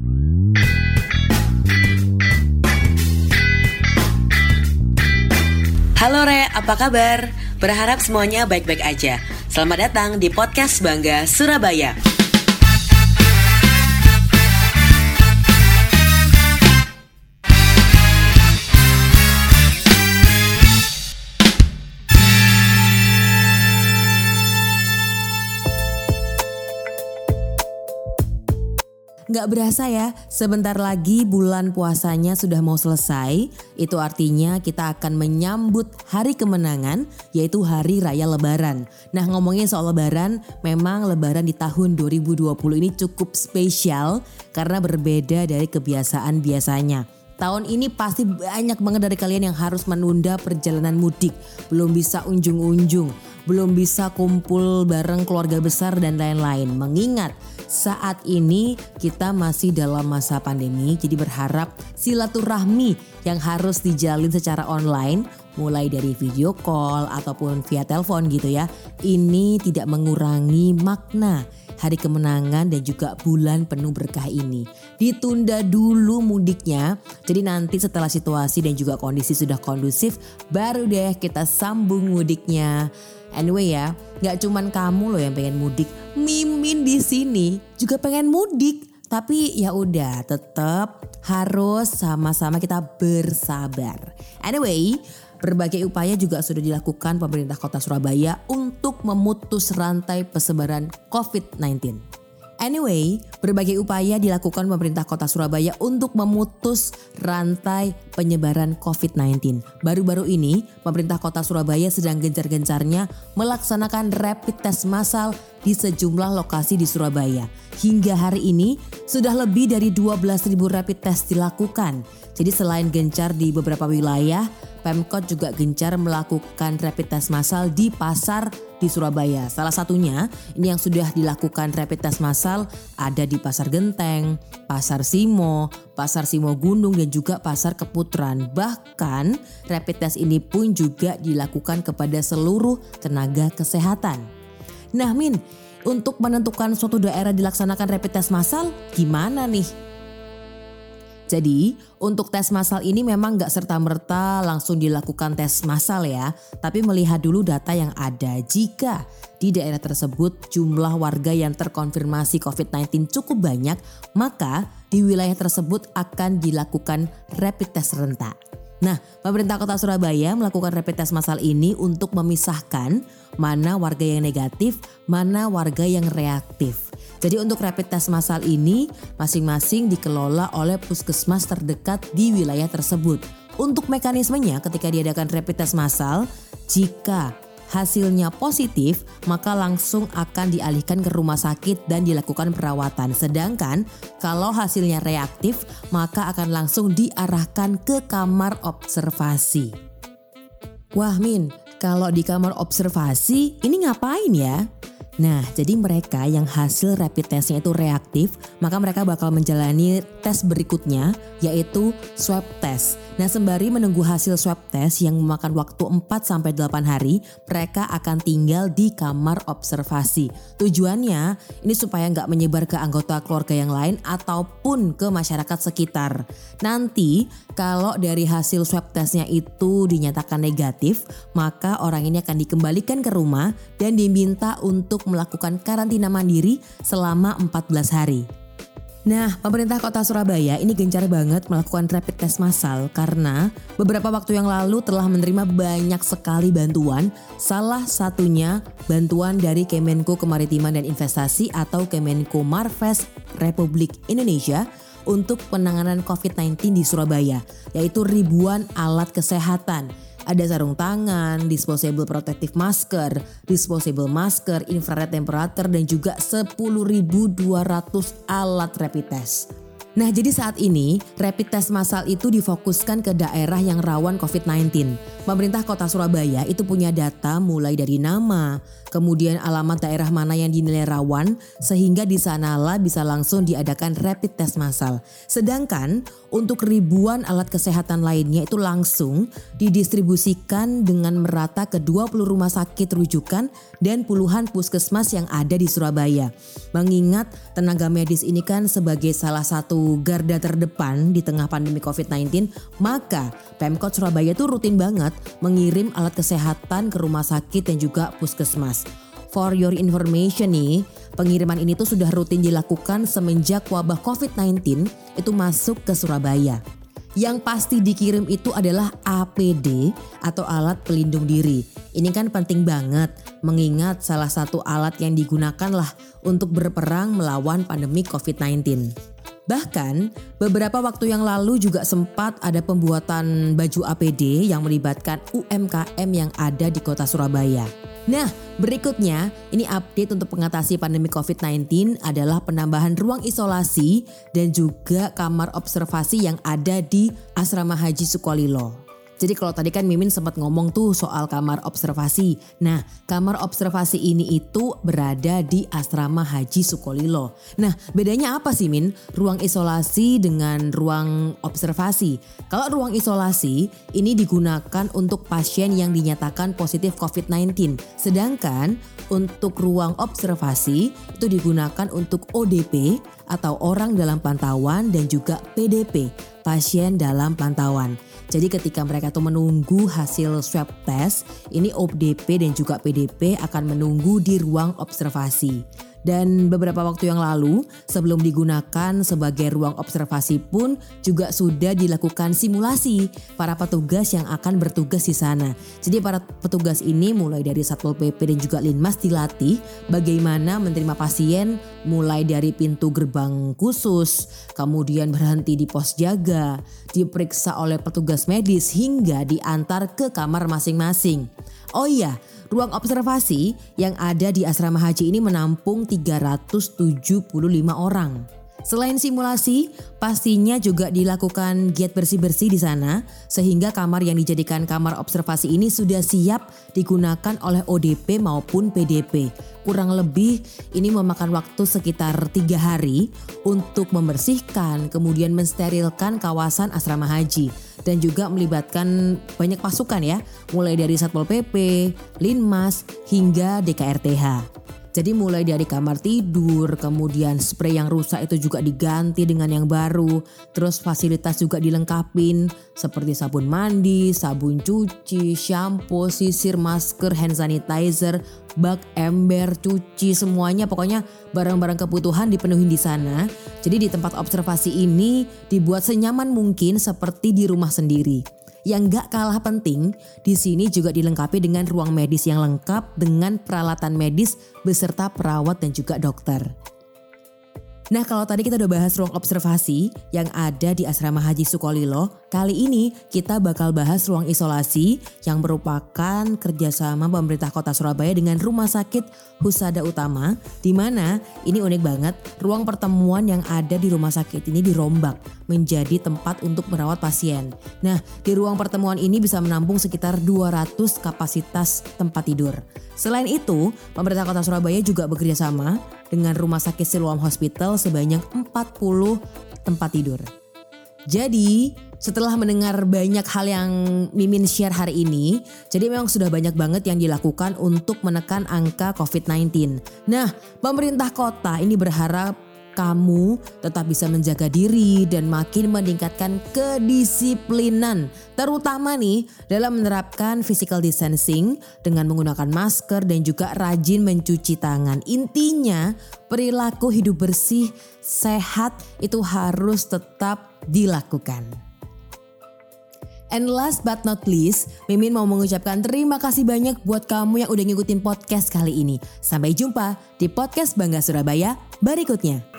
Halo Re, apa kabar? Berharap semuanya baik-baik aja. Selamat datang di podcast Bangga Surabaya. Nggak berasa ya, sebentar lagi bulan puasanya sudah mau selesai. Itu artinya kita akan menyambut hari kemenangan, yaitu hari raya lebaran. Nah ngomongin soal lebaran, memang lebaran di tahun 2020 ini cukup spesial karena berbeda dari kebiasaan biasanya. Tahun ini pasti banyak banget dari kalian yang harus menunda perjalanan mudik. Belum bisa unjung-unjung, belum bisa kumpul bareng keluarga besar dan lain-lain. Mengingat saat ini kita masih dalam masa pandemi jadi berharap silaturahmi yang harus dijalin secara online mulai dari video call ataupun via telepon gitu ya ini tidak mengurangi makna hari kemenangan dan juga bulan penuh berkah ini. Ditunda dulu mudiknya, jadi nanti setelah situasi dan juga kondisi sudah kondusif, baru deh kita sambung mudiknya. Anyway ya, nggak cuman kamu loh yang pengen mudik, Mimin di sini juga pengen mudik. Tapi ya udah, tetap harus sama-sama kita bersabar. Anyway, berbagai upaya juga sudah dilakukan pemerintah Kota Surabaya untuk memutus rantai persebaran COVID-19. Anyway, berbagai upaya dilakukan pemerintah kota Surabaya untuk memutus rantai penyebaran COVID-19. Baru-baru ini, pemerintah kota Surabaya sedang gencar-gencarnya melaksanakan rapid test massal di sejumlah lokasi di Surabaya. Hingga hari ini, sudah lebih dari 12.000 rapid test dilakukan. Jadi selain gencar di beberapa wilayah, Pemkot juga gencar melakukan rapid test massal di pasar di Surabaya. Salah satunya ini yang sudah dilakukan rapid test massal ada di Pasar Genteng, Pasar Simo, Pasar Simo Gunung dan juga Pasar Keputran. Bahkan rapid test ini pun juga dilakukan kepada seluruh tenaga kesehatan. Nah Min, untuk menentukan suatu daerah dilaksanakan rapid test massal gimana nih? Jadi untuk tes massal ini memang gak serta-merta langsung dilakukan tes massal ya. Tapi melihat dulu data yang ada jika di daerah tersebut jumlah warga yang terkonfirmasi COVID-19 cukup banyak, maka di wilayah tersebut akan dilakukan rapid test rentak. Nah, pemerintah kota Surabaya melakukan rapid test massal ini untuk memisahkan mana warga yang negatif, mana warga yang reaktif. Jadi untuk rapid test massal ini masing-masing dikelola oleh puskesmas terdekat di wilayah tersebut. Untuk mekanismenya ketika diadakan rapid test massal, jika hasilnya positif, maka langsung akan dialihkan ke rumah sakit dan dilakukan perawatan. Sedangkan kalau hasilnya reaktif, maka akan langsung diarahkan ke kamar observasi. Wah Min, kalau di kamar observasi ini ngapain ya? Nah, jadi mereka yang hasil rapid testnya itu reaktif, maka mereka bakal menjalani tes berikutnya yaitu swab test. Nah, sembari menunggu hasil swab test yang memakan waktu 4 sampai 8 hari, mereka akan tinggal di kamar observasi. Tujuannya ini supaya nggak menyebar ke anggota keluarga yang lain ataupun ke masyarakat sekitar. Nanti kalau dari hasil swab testnya itu dinyatakan negatif, maka orang ini akan dikembalikan ke rumah dan diminta untuk melakukan karantina mandiri selama 14 hari. Nah, pemerintah kota Surabaya ini gencar banget melakukan rapid test massal karena beberapa waktu yang lalu telah menerima banyak sekali bantuan, salah satunya bantuan dari Kemenko Kemaritiman dan Investasi atau Kemenko Marves Republik Indonesia untuk penanganan COVID-19 di Surabaya, yaitu ribuan alat kesehatan ada sarung tangan, disposable protective masker, disposable masker, infrared temperature dan juga 10.200 alat rapid test. Nah jadi saat ini rapid test massal itu difokuskan ke daerah yang rawan COVID-19. Pemerintah kota Surabaya itu punya data mulai dari nama, kemudian alamat daerah mana yang dinilai rawan sehingga di sanalah bisa langsung diadakan rapid test massal. Sedangkan untuk ribuan alat kesehatan lainnya itu langsung didistribusikan dengan merata ke 20 rumah sakit rujukan dan puluhan puskesmas yang ada di Surabaya. Mengingat tenaga medis ini kan sebagai salah satu garda terdepan di tengah pandemi COVID-19, maka Pemkot Surabaya itu rutin banget mengirim alat kesehatan ke rumah sakit dan juga puskesmas. For your information nih, pengiriman ini tuh sudah rutin dilakukan semenjak wabah COVID-19 itu masuk ke Surabaya. Yang pasti dikirim itu adalah APD atau alat pelindung diri. Ini kan penting banget mengingat salah satu alat yang digunakan lah untuk berperang melawan pandemi COVID-19. Bahkan beberapa waktu yang lalu juga sempat ada pembuatan baju APD yang melibatkan UMKM yang ada di kota Surabaya. Nah, berikutnya ini update untuk mengatasi pandemi COVID-19 adalah penambahan ruang isolasi dan juga kamar observasi yang ada di Asrama Haji Sukolilo. Jadi kalau tadi kan Mimin sempat ngomong tuh soal kamar observasi. Nah, kamar observasi ini itu berada di asrama Haji Sukolilo. Nah, bedanya apa sih Min? Ruang isolasi dengan ruang observasi. Kalau ruang isolasi ini digunakan untuk pasien yang dinyatakan positif COVID-19. Sedangkan untuk ruang observasi itu digunakan untuk ODP atau orang dalam pantauan dan juga PDP, pasien dalam pantauan. Jadi ketika mereka tuh menunggu hasil swab test, ini ODP dan juga PDP akan menunggu di ruang observasi. Dan beberapa waktu yang lalu sebelum digunakan sebagai ruang observasi pun juga sudah dilakukan simulasi para petugas yang akan bertugas di sana. Jadi para petugas ini mulai dari Satpol PP dan juga Linmas dilatih bagaimana menerima pasien mulai dari pintu gerbang khusus, kemudian berhenti di pos jaga, diperiksa oleh petugas medis hingga diantar ke kamar masing-masing. Oh iya, Ruang observasi yang ada di asrama haji ini menampung 375 orang. Selain simulasi, pastinya juga dilakukan giat bersih-bersih di sana sehingga kamar yang dijadikan kamar observasi ini sudah siap digunakan oleh ODP maupun PDP. Kurang lebih ini memakan waktu sekitar tiga hari untuk membersihkan kemudian mensterilkan kawasan asrama haji dan juga melibatkan banyak pasukan ya, mulai dari Satpol PP, Linmas, hingga DKRTH. Jadi mulai dari kamar tidur, kemudian spray yang rusak itu juga diganti dengan yang baru. Terus fasilitas juga dilengkapin seperti sabun mandi, sabun cuci, shampoo, sisir, masker, hand sanitizer, bak, ember, cuci, semuanya pokoknya barang-barang kebutuhan dipenuhi di sana. Jadi di tempat observasi ini dibuat senyaman mungkin seperti di rumah sendiri. Yang gak kalah penting, di sini juga dilengkapi dengan ruang medis yang lengkap dengan peralatan medis beserta perawat dan juga dokter. Nah kalau tadi kita udah bahas ruang observasi yang ada di Asrama Haji Sukolilo, kali ini kita bakal bahas ruang isolasi yang merupakan kerjasama pemerintah kota Surabaya dengan Rumah Sakit Husada Utama, di mana ini unik banget, ruang pertemuan yang ada di rumah sakit ini dirombak menjadi tempat untuk merawat pasien. Nah di ruang pertemuan ini bisa menampung sekitar 200 kapasitas tempat tidur. Selain itu, pemerintah kota Surabaya juga bekerja sama dengan Rumah Sakit Siloam Hospital sebanyak 40 tempat tidur. Jadi setelah mendengar banyak hal yang Mimin share hari ini, jadi memang sudah banyak banget yang dilakukan untuk menekan angka COVID-19. Nah, pemerintah kota ini berharap kamu tetap bisa menjaga diri dan makin meningkatkan kedisiplinan terutama nih dalam menerapkan physical distancing dengan menggunakan masker dan juga rajin mencuci tangan. Intinya perilaku hidup bersih, sehat itu harus tetap dilakukan. And last but not least, Mimin mau mengucapkan terima kasih banyak buat kamu yang udah ngikutin podcast kali ini. Sampai jumpa di podcast Bangga Surabaya berikutnya.